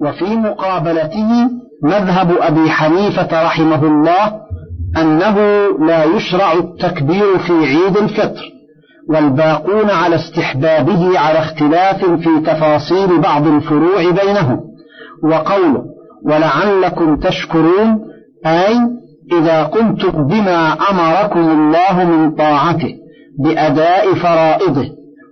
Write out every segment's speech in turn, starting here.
وفي مقابلته مذهب أبي حنيفة رحمه الله أنه لا يشرع التكبير في عيد الفطر والباقون على استحبابه على اختلاف في تفاصيل بعض الفروع بينهم. وقوله ولعلكم تشكرون أي إذا قمتم بما أمركم الله من طاعته بأداء فرائضه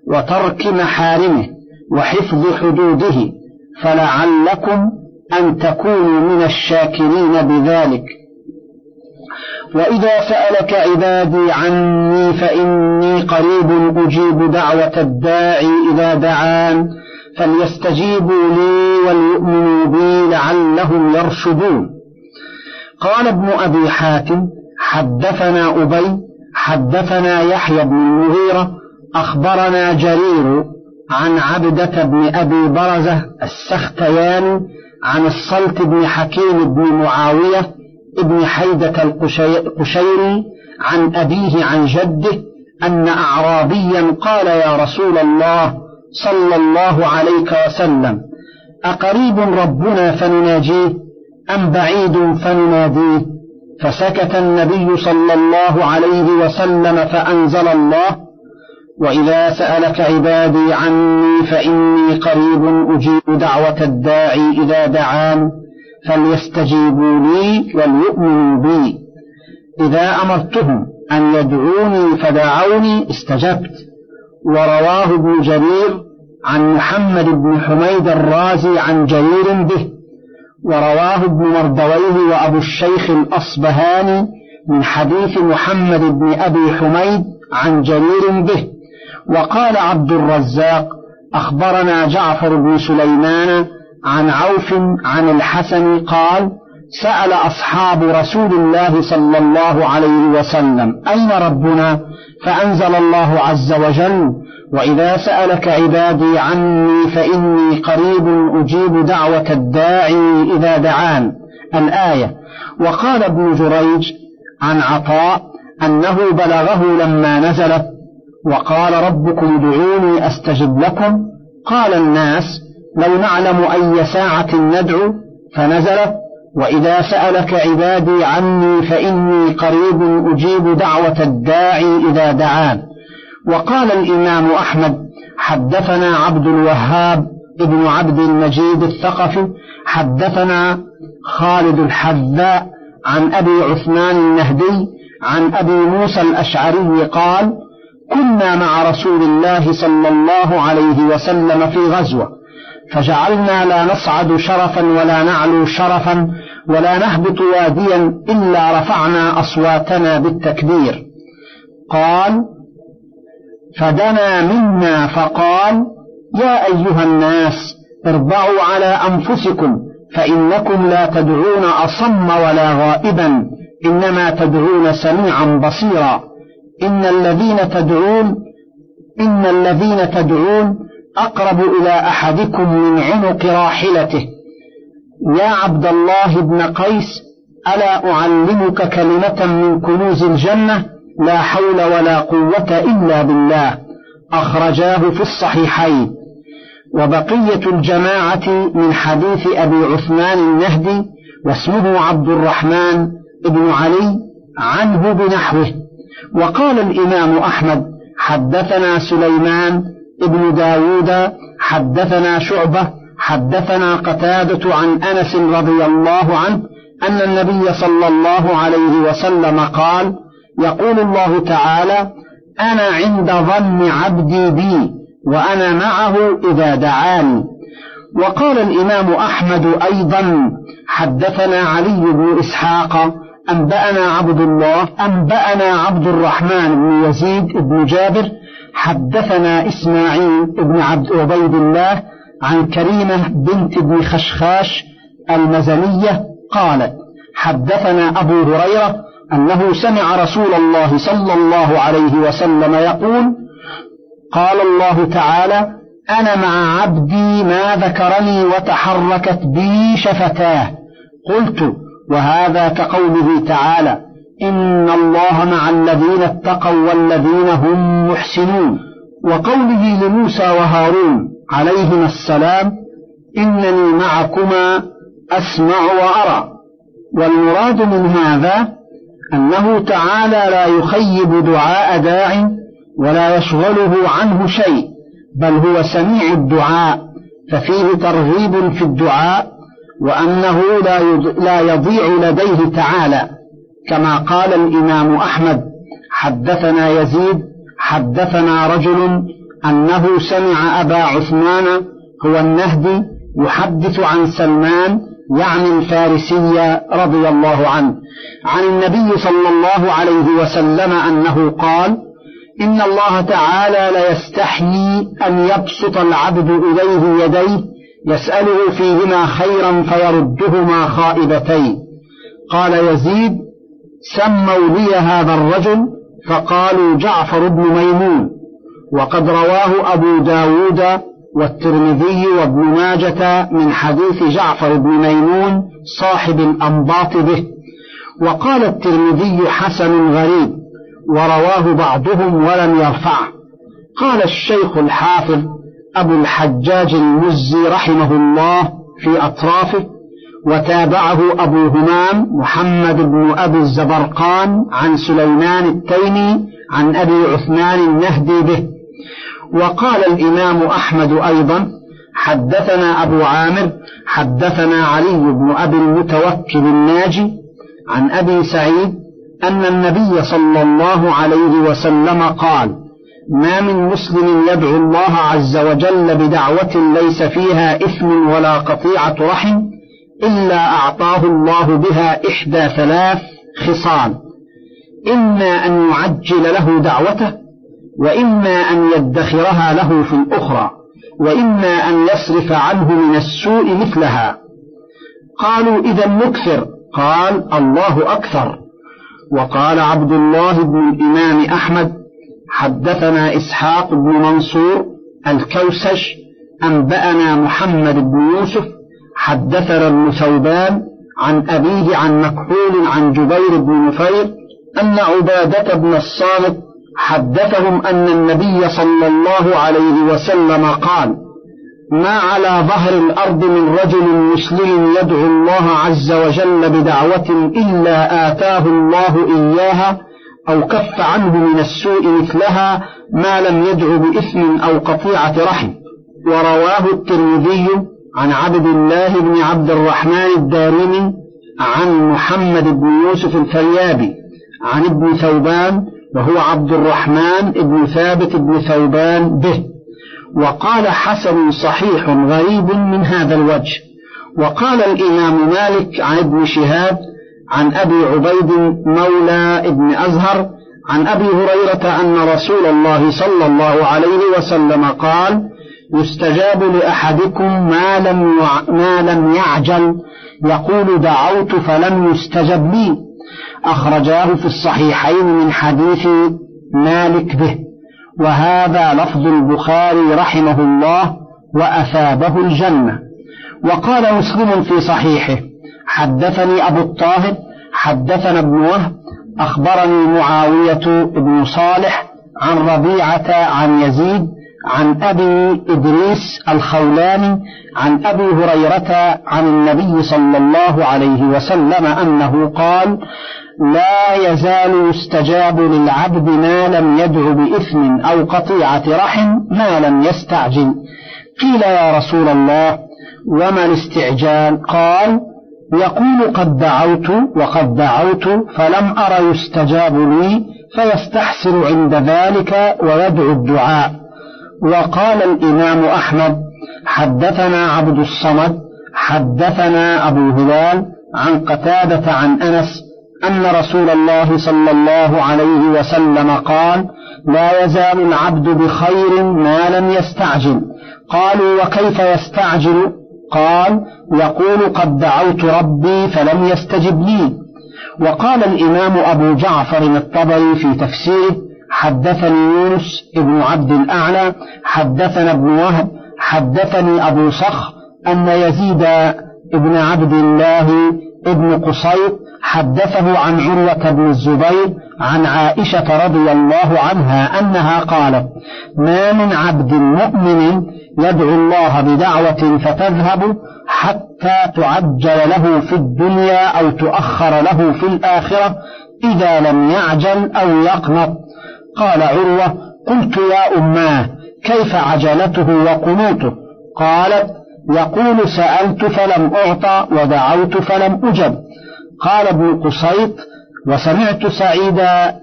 وترك محارمه وحفظ حدوده فلعلكم أن تكونوا من الشاكرين بذلك. وإذا سألك عبادي عني فإني قريب أجيب دعوة الداعي إذا دعان فليستجيبوا لي وليؤمنوا بي لعلهم يرشدون. قال ابن أبي حاتم حدثنا أبي حدثنا يحيى بن المغيرة أخبرنا جرير عن عبدة بن أبي برزة السختياني عن الصلت بن حكيم بن معاوية ابن حيدة القشيري عن أبيه عن جده أن أعرابيا قال يا رسول الله صلى الله عليك وسلم أقريب ربنا فنناجيه أم بعيد فنناديه؟ فسكت النبي صلى الله عليه وسلم فأنزل الله وإذا سألك عبادي عني فإني قريب أجيب دعوة الداعي إذا دعان فليستجيبوا لي وليؤمنوا بي. إذا أمرتهم أن يدعوني فدعوني استجبت. ورواه ابن جرير عن محمد بن حميد الرازي عن جرير به. ورواه ابن مردويه وأبو الشيخ الأصبهاني من حديث محمد بن أبي حميد عن جرير به. وقال عبد الرزاق أخبرنا جعفر بن سليمان عن عوف عن الحسن قال سأل أصحاب رسول الله صلى الله عليه وسلم أين ربنا؟ فأنزل الله عز وجل وإذا سألك عبادي عني فإني قريب أجيب دعوة الداعي إذا دعان. الآية. وقال ابن جريج عن عطاء أنه بلغه لما نزلت وقال ربكم ادعوني أستجب لكم. قال الناس لو نعلم أي ساعة ندعو فنزلت وإذا سألك عبادي عني فإني قريب أجيب دعوة الداعي إذا دعان. وقال الإمام أحمد حدثنا عبد الوهاب ابن عبد المجيد الثقفي حدثنا خالد الحذاء عن أبي عثمان النهدي عن أبي موسى الأشعري قال كنا مع رسول الله صلى الله عليه وسلم في غزوة فجعلنا لا نصعد شرفا ولا نعلو شرفا ولا نهبط واديا إلا رفعنا أصواتنا بالتكبير. قال فدنا منا فقال يا أيها الناس اربعوا على أنفسكم فإنكم لا تدعون أصم ولا غائبا إنما تدعون سميعا بصيرا. إن الذين تدعون إن الذين تدعون أقرب إلى أحدكم من عنق راحلته. يا عبد الله بن قيس ألا أعلمك كلمة من كنوز الجنة؟ لا حول ولا قوة إلا بالله. أخرجاه في الصحيحين. وبقية الجماعة من حديث أبي عثمان النهدي واسمه عبد الرحمن بن علي عنه بنحوه. وقال الإمام أحمد حدثنا سليمان ابن داود حدثنا شعبة حدثنا قتادة عن أنس رضي الله عنه أن النبي صلى الله عليه وسلم قال يقول الله تعالى أنا عند ظن عبدي بي وأنا معه إذا دعاني. وقال الإمام أحمد أيضا حدثنا علي بن إسحاق أنبأنا عبد الله أنبأنا عبد الرحمن بن يزيد بن جابر حدثنا إسماعيل بن عبد عبيد الله عن كريمة بنت ابن خشخاش المزنية قالت حدثنا أبو هريرة أنه سمع رسول الله صلى الله عليه وسلم يقول قال الله تعالى أنا مع عبدي ما ذكرني وتحركت بي شفتاه. قلت وهذا كقوله تعالى إن الله مع الذين اتقوا والذين هم محسنون. وقوله لموسى وهارون عليهما السلام إنني معكما أسمع وأرى. والمراد من هذا أنه تعالى لا يخيب دعاء داع ولا يشغله عنه شيء بل هو سميع الدعاء ففيه ترغيب في الدعاء وأنه لا يضيع لديه تعالى. كما قال الإمام أحمد حدثنا يزيد حدثنا رجل أنه سمع أبا عثمان هو النهدي يحدث عن سلمان يعني الفارسي رضي الله عنه عن النبي صلى الله عليه وسلم أنه قال إن الله تعالى ليستحيي أن يبسط العبد إليه يديه يسأله فيهما خيرا فيردهما خائبتين. قال يزيد سموا لي هذا الرجل فقالوا جعفر بن ميمون وقد رواه أبو داود والترمذي وابن ماجة من حديث جعفر بن ميمون صاحب الأنباط به. وقال الترمذي حسن غريب ورواه بعضهم ولم يرفعه قال الشيخ الحافظ أبو الحجاج المزي رحمه الله في أطرافه وتابعه أبو همام محمد بن أبي الزبرقان عن سليمان التيمي عن أبي عثمان النهدي به. وقال الإمام أحمد أيضا حدثنا أبو عامر حدثنا علي بن أبي المتوكل الناجي عن أبي سعيد أن النبي صلى الله عليه وسلم قال ما من مسلم يدعو الله عز وجل بدعوة ليس فيها إثم ولا قطيعة رحم إلا أعطاه الله بها إحدى ثلاث خصال. إما أن يعجل له دعوته وإما أن يدخرها له في الأخرى وإما أن يصرف عنه من السوء مثلها. قالوا إذا نكثر قال الله أكثر. وقال عبد الله بن الإمام أحمد حدثنا إسحاق بن منصور الكوسج أنبأنا محمد بن يوسف حدثنا ابن ثوبان عن أبيه عن مكحول عن جبير بن نفير أن عبادة بن الصامت حدثهم أن النبي صلى الله عليه وسلم قال ما على ظهر الأرض من رجل مسلم يدعو الله عز وجل بدعوة إلا آتاه الله إياها أو كف عنه من السوء مثلها ما لم يدعو بإثم أو قطيعة رحم. ورواه الترمذي عن عبد الله بن عبد الرحمن الدارمي عن محمد بن يوسف الفريابي عن ابن ثوبان وهو عبد الرحمن بن ثابت بن ثوبان به. وقال حسن صحيح غريب من هذا الوجه. وقال الإمام مالك عن ابن شهاب عن أبي عبيد مولى ابن أزهر عن أبي هريرة أن رسول الله صلى الله عليه وسلم قال يستجاب لأحدكم ما لم ما لم يعجل يقول دعوت فلم يستجب لي. أخرجاه في الصحيحين من حديث مالك به وهذا لفظ البخاري رحمه الله وأثابه الجنة. وقال مسلم في صحيحه حدثني أبو الطاهر حدثنا ابن وهب أخبرني معاوية بن صالح عن ربيعة عن يزيد عن أبي إدريس الخولاني عن أبي هريرة عن النبي صلى الله عليه وسلم أنه قال لا يزال يستجاب للعبد ما لم يدع بإثم أو قطيعة رحم ما لم يستعجل قيل يا رسول الله وما الاستعجال؟ قال يقول قد دعوت وقد دعوت فلم أر يستجاب لي فيستحسر عند ذلك ويدعو الدعاء. وقال الإمام أحمد حدثنا عبد الصمد حدثنا أبو هلال عن قتادة عن أنس أن رسول الله صلى الله عليه وسلم قال لا يزال العبد بخير ما لم يستعجل. قالوا وكيف يستعجل؟ قال يقول قد دعوت ربي فلم يستجب لي وقال الإمام أبو جعفر الطبري في تفسيره حدثني يونس ابن عبد الأعلى حدثنا ابن وهب حدثني أبو صخر أن يزيد ابن عبد الله ابن قصير حدثه عن عروة بن الزبير عن عائشة رضي الله عنها أنها قالت ما من عبد مؤمن يدعو الله بدعوة فتذهب حتى تعجل له في الدنيا أو تؤخر له في الآخرة إذا لم يعجل أو يقنط. قال عروة قلت يا أماه كيف عجلته وقنوته؟ قالت يقول سألت فلم أعطى ودعوت فلم أجب. قال ابن قصيط وسمعت سعيد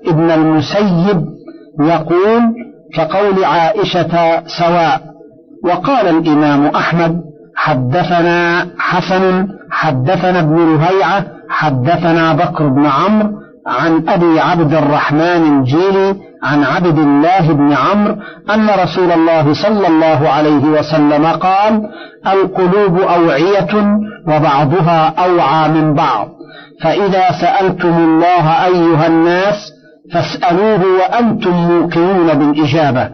ابن المسيب يقول كقول عائشة سواء وقال الإمام أحمد حدثنا حسن حدثنا ابن رهيعة حدثنا بكر بن عمرو عن أبي عبد الرحمن الجيلي عن عبد الله بن عمرو أن رسول الله صلى الله عليه وسلم قال القلوب أوعية وبعضها أوعى من بعض. فإذا سألتم الله أيها الناس فاسألوه وأنتم موقنون بالإجابة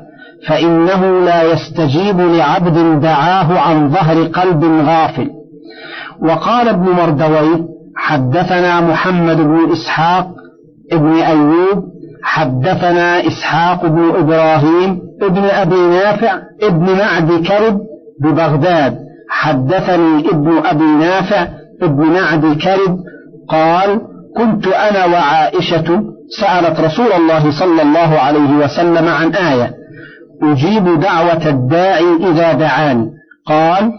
فإنه لا يستجيب لعبد دعاه عن ظهر قلب غافل. وقال ابن مردوي حدثنا محمد بن إسحاق ابن أيوب حدثنا إسحاق بن إبراهيم ابن أبي نافع ابن معد كرب ببغداد حدثني ابن أبي نافع ابن معد كرب قال كنت أنا وعائشة سألت رسول الله صلى الله عليه وسلم عن آية. أجيب دعوة الداعي إذا دعاني قال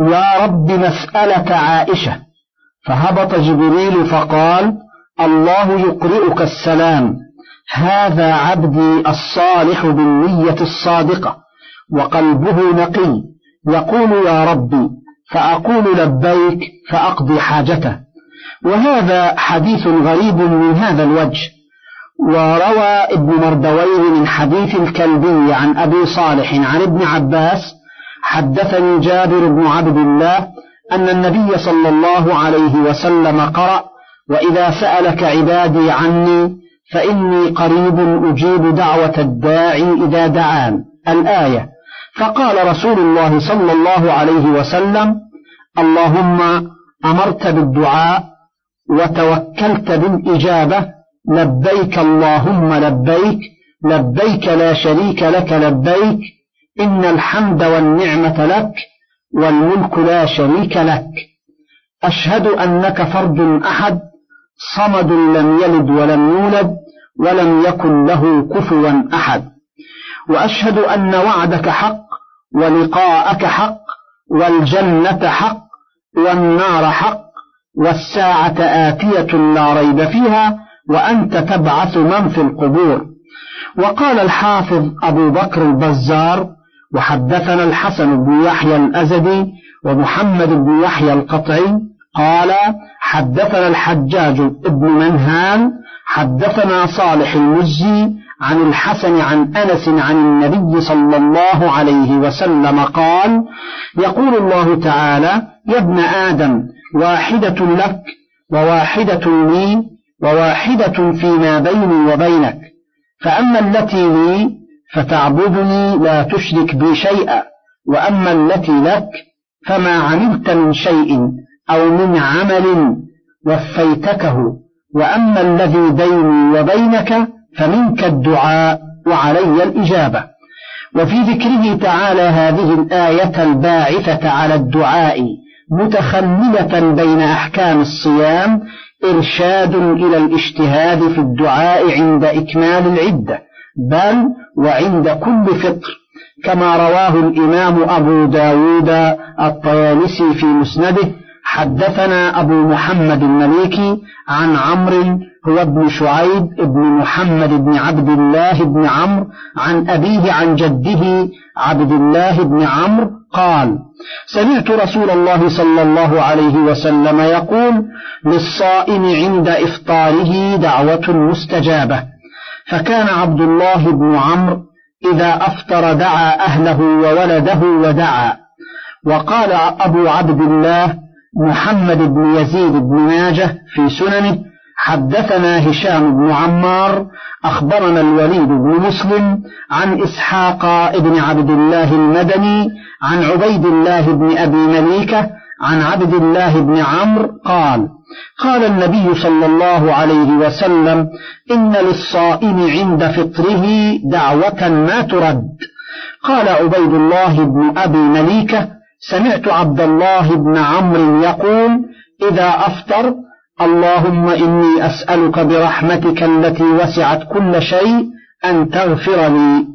يا رب مسألة عائشة. فهبط جبريل فقال الله يقرئك السلام. هذا عبدي الصالح بالنية الصادقة وقلبه نقي. يقول يا ربي فأقول لبيك فأقضي حاجته. وهذا حديث غريب من هذا الوجه. وروى ابن مردويه من حديث الكلبي عن أبي صالح عن ابن عباس حدثني جابر بن عبد الله أن النبي صلى الله عليه وسلم قرأ وإذا سألك عبادي عني فإني قريب أجيب دعوة الداعي إذا دعان. الآية. فقال رسول الله صلى الله عليه وسلم اللهم أمرت بالدعاء وتوكلت بالإجابة لبيك اللهم لبيك لبيك لا شريك لك لبيك إن الحمد والنعمة لك والملك لا شريك لك. أشهد أنك فرد أحد صمد لم يلد ولم يولد ولم يكن له كفوا أحد. وأشهد أن وعدك حق ولقاءك حق والجنة حق والنار حق والساعة آتية لا ريب فيها وأنت تبعث من في القبور. وقال الحافظ أبو بكر البزار وحدثنا الحسن بن يحيى الأزدي ومحمد بن يحيى القطعي قال حدثنا الحجاج بن منهان حدثنا صالح المزي عن الحسن عن أنس عن النبي صلى الله عليه وسلم قال يقول الله تعالى يا ابن آدم واحدة لك وواحدة لي وواحدة فيما بيني وبينك. فأما التي لي فتعبدني لا تشرك بي شيئا. وأما التي لك فما عملت من شيء أو من عمل وفيتكه. وأما الذي بيني وبينك فمنك الدعاء وعلي الإجابة. وفي ذكره تعالى هذه الآية الباعثة على الدعاء. متخللة بين أحكام الصيام إرشاد إلى الاجتهاد في الدعاء عند إكمال العدة بل وعند كل فطر كما رواه الإمام أبو داود الطيالسي في مسنده حدثنا أبو محمد المليكي عن عمرو هو ابن شعيب ابن محمد بن عبد الله بن عمرو عن أبيه عن جده عبد الله بن عمرو قال سمعت رسول الله صلى الله عليه وسلم يقول للصائم عند إفطاره دعوة مستجابة. فكان عبد الله بن عمرو إذا أفطر دعا أهله وولده ودعا. وقال أبو عبد الله محمد بن يزيد بن ماجه في سننه حدثنا هشام بن عمار أخبرنا الوليد بن مسلم عن إسحاق بن عبد الله المدني عن عبيد الله بن أبي مليكة عن عبد الله بن عمرو قال قال النبي صلى الله عليه وسلم إن للصائم عند فطره دعوة ما ترد. قال عبيد الله بن أبي مليكة سمعت عبد الله بن عمرو يقول إذا أفطر اللهم إني أسألك برحمتك التي وسعت كل شيء أن تغفر لي.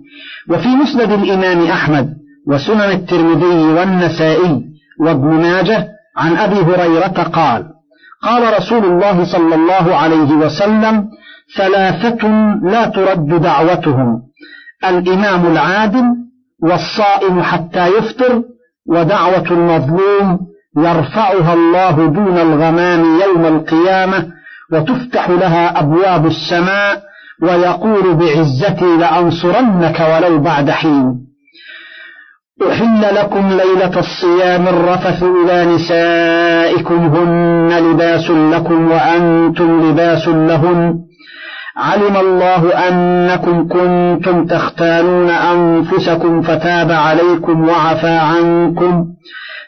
وفي مسند الإمام أحمد وسنن الترمذي والنسائي وابن ماجه عن أبي هريرة قال قال رسول الله صلى الله عليه وسلم ثلاثة لا ترد دعوتهم الإمام العادل والصائم حتى يفطر ودعوة المظلوم يرفعها الله دون الغمام يوم القيامة وتفتح لها أبواب السماء ويقول بعزتي لأنصرنك ولو بعد حين. أحل لكم ليلة الصيام الرفث إلى نسائكم هن لباس لكم وأنتم لباس لهن. علم الله أنكم كنتم تختانون أنفسكم فتاب عليكم وعفى عنكم.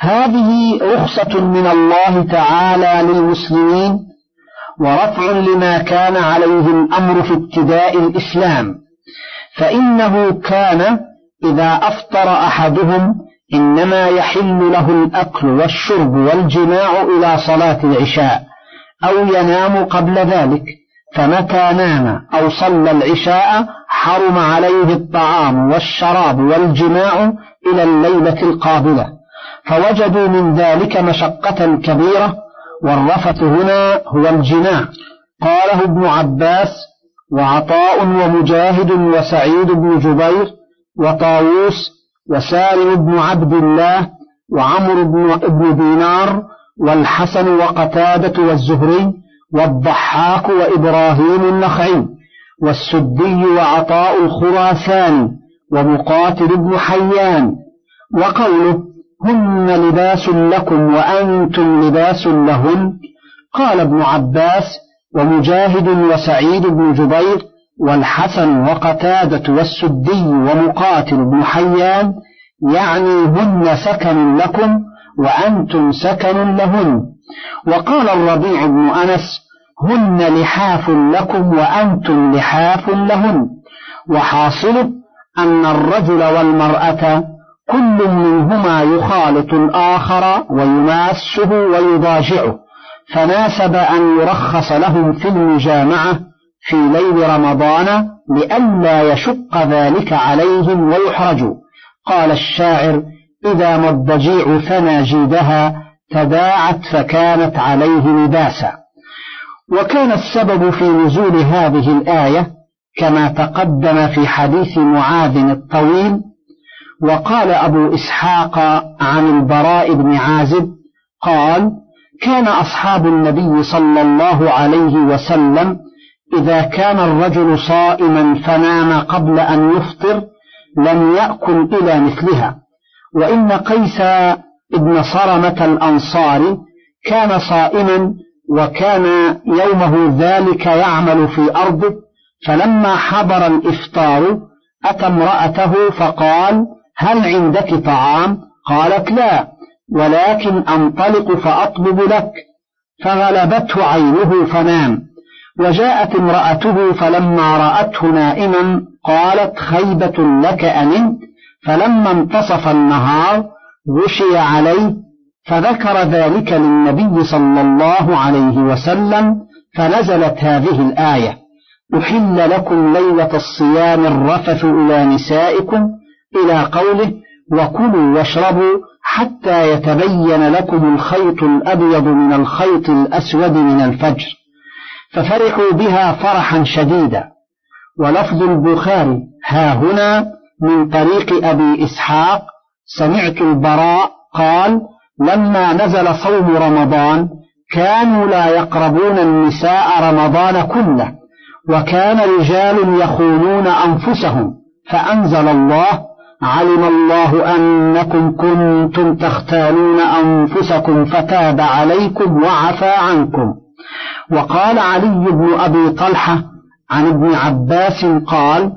هذه رخصة من الله تعالى للمسلمين ورفع لما كان عليه الأمر في ابتداء الإسلام. فإنه كان إذا أفطر أحدهم إنما يحل له الأكل والشرب والجماع إلى صلاة العشاء أو ينام قبل ذلك فمتى نام أو صلى العشاء حرم عليه الطعام والشراب والجماع إلى الليلة القابلة. فوجدوا من ذلك مشقة كبيرة والرفث هنا هو الجماع قاله ابن عباس وعطاء ومجاهد وسعيد بن جبير وطاووس وسالم بن عبد الله وعمر بن دينار والحسن وقتادة والزهري والضحاك وإبراهيم النخعي والسدي وعطاء الخراساني ومقاتل بن حيان. وقوله هن لباس لكم وأنتم لباس لهن قال ابن عباس ومجاهد وسعيد بن جبير والحسن وقتادة والسدي ومقاتل بن حيان يعني هن سكن لكم وأنتم سكن لهن وقال الربيع بن أنس هن لحاف لكم وأنتم لحاف لهن وحاصله أن الرجل والمرأة كل منهما يخالط الآخر ويماسه ويضاجعه. فناسب أن يرخص لهم في المجامعة في ليل رمضان لئلا يشق ذلك عليهم ويحرجوا قال الشاعر إذا ما الضجيع ثنى جيدها تداعت فكانت عليه لباسا. وكان السبب في نزول هذه الآية كما تقدم في حديث معاذ الطويل وقال أبو إسحاق عن البراء بن عازب قال كان أصحاب النبي صلى الله عليه وسلم إذا كان الرجل صائما فنام قبل أن يفطر لم يأكل إلى مثلها وإن قيس ابن صرمة الأنصاري كان صائما وكان يومه ذلك يعمل في أرضه فلما حضر الإفطار أتى امرأته فقال هل عندك طعام؟ قالت لا ولكن أنطلق فأطلب لك. فغلبته عينه فنام. وجاءت امرأته فلما رأته نائما قالت خيبة لك أنمت. فلما انتصف النهار غشي عليه فذكر ذلك للنبي صلى الله عليه وسلم فنزلت هذه الآية أحل لكم ليلة الصيام الرفث إلى نسائكم إلى قوله وكلوا واشربوا حتى يتبين لكم الخيط الأبيض من الخيط الأسود من الفجر. ففرحوا بها فرحا شديدا. ولفظ البخاري ها هنا من طريق أبي إسحاق سمعت البراء قال لما نزل صوم رمضان كانوا لا يقربون النساء رمضان كله وكان رجال يخونون أنفسهم فأنزل الله علم الله أنكم كنتم تختالون أنفسكم فتاب عليكم وعفى عنكم. وقال علي بن أبي طلحة عن ابن عباس قال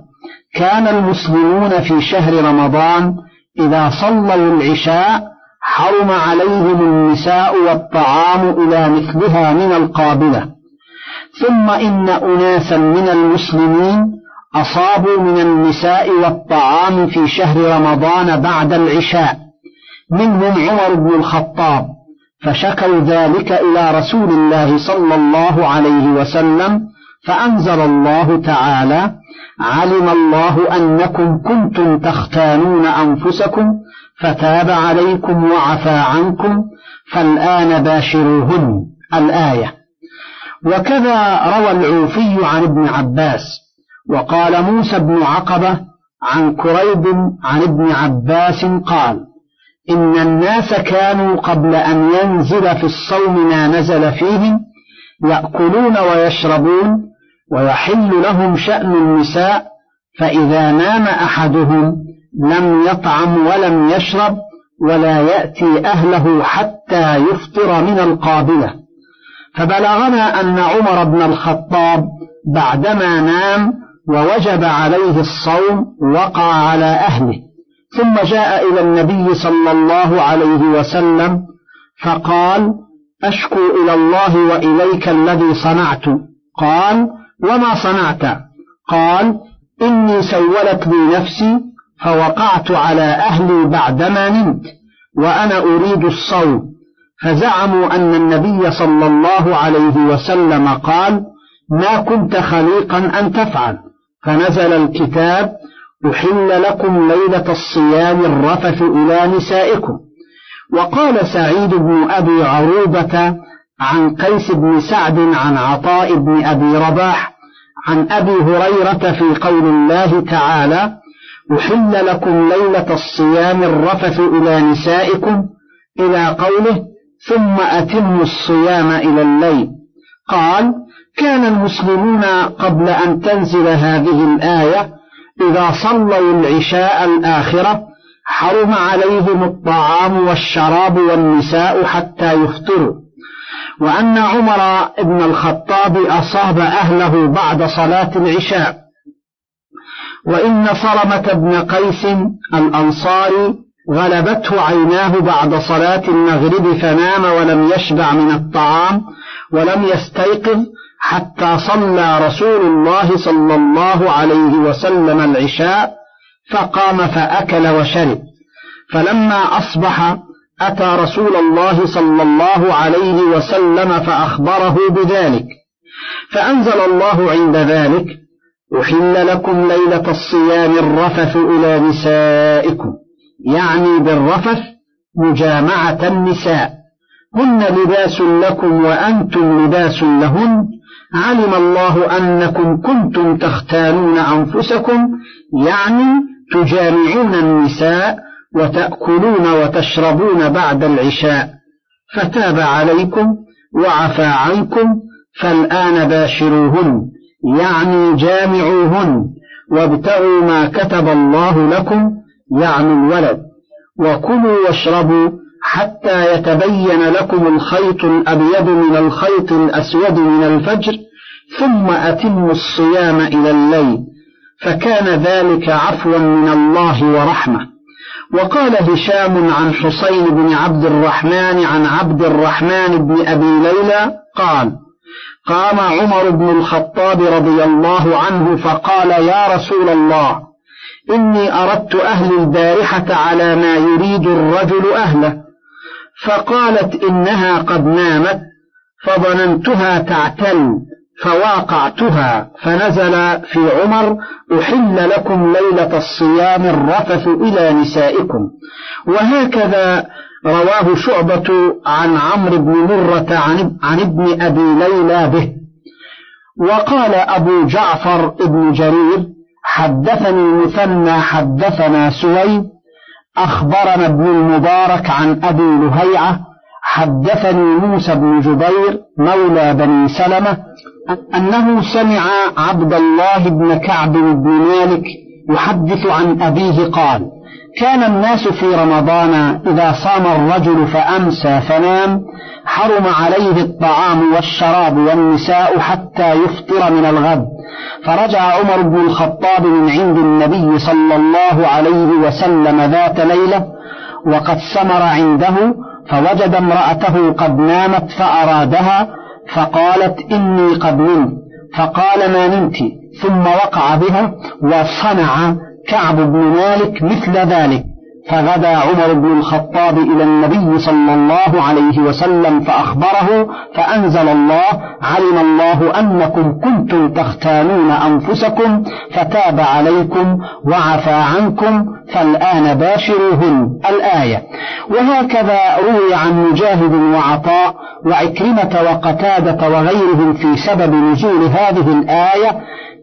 كان المسلمون في شهر رمضان إذا صلوا العشاء حرم عليهم النساء والطعام إلى مثلها من القابلة. ثم إن أناسا من المسلمين أصابوا من النساء والطعام في شهر رمضان بعد العشاء. منهم عمر بن الخطاب. فشكوا ذلك إلى رسول الله صلى الله عليه وسلم فأنزل الله تعالى علم الله أنكم كنتم تختانون أنفسكم فتاب عليكم وعفى عنكم فالآن باشروهن. الآية. وكذا روى العوفي عن ابن عباس. وقال موسى بن عقبة عن كريب عن ابن عباس قال إن الناس كانوا قبل أن ينزل في الصوم ما نزل فيهم يأكلون ويشربون ويحل لهم شأن النساء فإذا نام أحدهم لم يطعم ولم يشرب ولا يأتي أهله حتى يفطر من القابلة. فبلغنا أن عمر بن الخطاب بعدما نام ووجب عليه الصوم وقع على أهله. ثم جاء إلى النبي صلى الله عليه وسلم فقال أشكو إلى الله وإليك الذي صنعت. قال وما صنعت؟ قال إني سولت لي نفسي فوقعت على أهلي بعدما نمت وأنا أريد الصوم. فزعموا أن النبي صلى الله عليه وسلم قال ما كنت خليقا أن تفعل. فنزل الكتاب أحل لكم ليلة الصيام الرفث إلى نسائكم. وقال سعيد بن أبي عروبة عن قيس بن سعد عن عطاء بن أبي رباح عن أبي هريرة في قول الله تعالى أحل لكم ليلة الصيام الرفث إلى نسائكم. إلى قوله ثم أتموا الصيام إلى الليل. قال كان المسلمون قبل أن تنزل هذه الآية إذا صلوا العشاء الآخرة حرم عليهم الطعام والشراب والنساء حتى يفطروا. وأن عمر بن الخطاب أصاب أهله بعد صلاة العشاء. وإن صرمة بن قيس الأنصاري غلبته عيناه بعد صلاة المغرب فنام ولم يشبع من الطعام ولم يستيقظ حتى صلى رسول الله صلى الله عليه وسلم العشاء فقام فأكل وشرب. فلما أصبح أتى رسول الله صلى الله عليه وسلم فأخبره بذلك. فأنزل الله عند ذلك أحل لكم ليلة الصيام الرفث إلى نسائكم. يعني بالرفث مجامعة النساء. هن لباس لكم وأنتم لباس لهن. علم الله أنكم كنتم تختانون أنفسكم يعني تجامعون النساء وتأكلون وتشربون بعد العشاء. فتاب عليكم وعفى عنكم فالآن باشروهن يعني جامعوهن وابتغوا ما كتب الله لكم يعني الولد. وكلوا واشربوا حتى يتبين لكم الخيط الأبيض من الخيط الأسود من الفجر ثم أتموا الصيام إلى الليل فكان ذلك عفوا من الله ورحمة. وقال هشام عن حسين بن عبد الرحمن عن عبد الرحمن بن أبي ليلى قال قام عمر بن الخطاب رضي الله عنه فقال يا رسول الله إني أردت أهل البارحة على ما يريد الرجل أهله. فقالت إنها قد نامت فظننتها تعتل فواقعتها فنزل في عمر أحل لكم ليلة الصيام الرفث إلى نسائكم. وهكذا رواه شعبة عن عمرو بن مرة عن, عن ابن أبي ليلى به. وقال أبو جعفر ابن جرير حدثني المثنى حدثنا سويد أخبرنا ابن المبارك عن أبي لهيعة حدثني موسى بن جبير مولى بني سلمة أنه سمع عبد الله بن كعب بن مالك يحدث عن أبيه قال كان الناس في رمضان إذا صام الرجل فأمسى فنام حرم عليه الطعام والشراب والنساء حتى يفطر من الغد. فرجع عمر بن الخطاب من عند النبي صلى الله عليه وسلم ذات ليلة وقد سمر عنده فوجد امرأته قد نامت فأرادها فقالت إني قد نمت فقال ما نمت؟ ثم وقع بها وصنع كعب بن مالك مثل ذلك. فغدا عمر بن الخطاب إلى النبي صلى الله عليه وسلم فأخبره فأنزل الله علم الله أنكم كنتم تختانون أنفسكم فتاب عليكم وعفى عنكم فالآن باشروهن الآية. وهكذا روي عن مجاهد وعطاء وعكرمة وقتادة وغيرهم في سبب نزول هذه الآية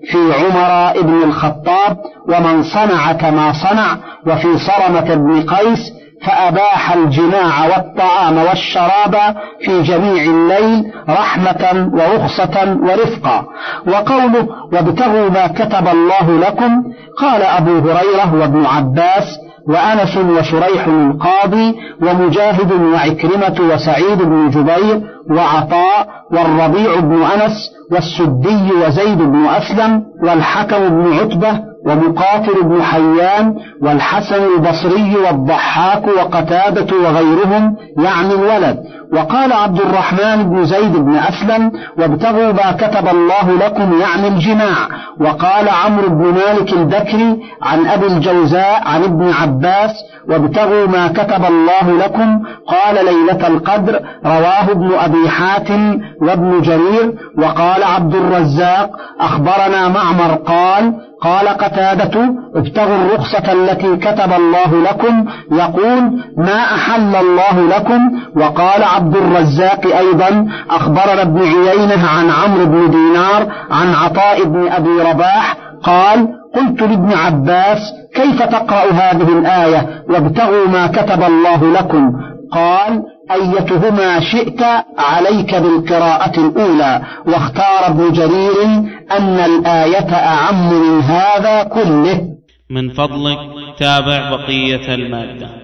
في عمر بن الخطاب ومن صنع كما صنع وفي صرمة بن قيس فأباح الجماع والطعام والشراب في جميع الليل رحمة ورخصة ورفقا. وقوله وابتغوا ما كتب الله لكم قال أبو هريرة وابن عباس وأنس وشريح القاضي ومجاهد وعكرمة وسعيد بن جبير وعطاء والربيع بن أنس والسدي وزيد بن أسلم والحكم بن عتبة ومقاتل بن حيان والحسن البصري والضحاك وقتادة وغيرهم يعني الولد. وقال عبد الرحمن بن زيد بن أسلم وابتغوا ما كتب الله لكم يعني الجماع. وقال عمرو بن مالك البكري عن أبي الجوزاء عن ابن عباس وابتغوا ما كتب الله لكم. قال ليلة القدر رواه ابن أبي حاتم وابن جرير. وقال عبد الرزاق أخبرنا معمر قال قال قتادة ابتغوا الرخصة التي كتب الله لكم يقول ما أحل الله لكم؟ وقال عبد الرزاق أيضا أخبرنا ابن عيينة عن عمرو بن دينار عن عطاء بن أبي رباح قال قلت لابن عباس كيف تقرأ هذه الآية؟ وابتغوا ما كتب الله لكم. قال أيتهما شئت عليك بالقراءة الأولى. واختار ابن جرير أن الآية أعم من هذا كله. من فضلك تابع بقية المادة.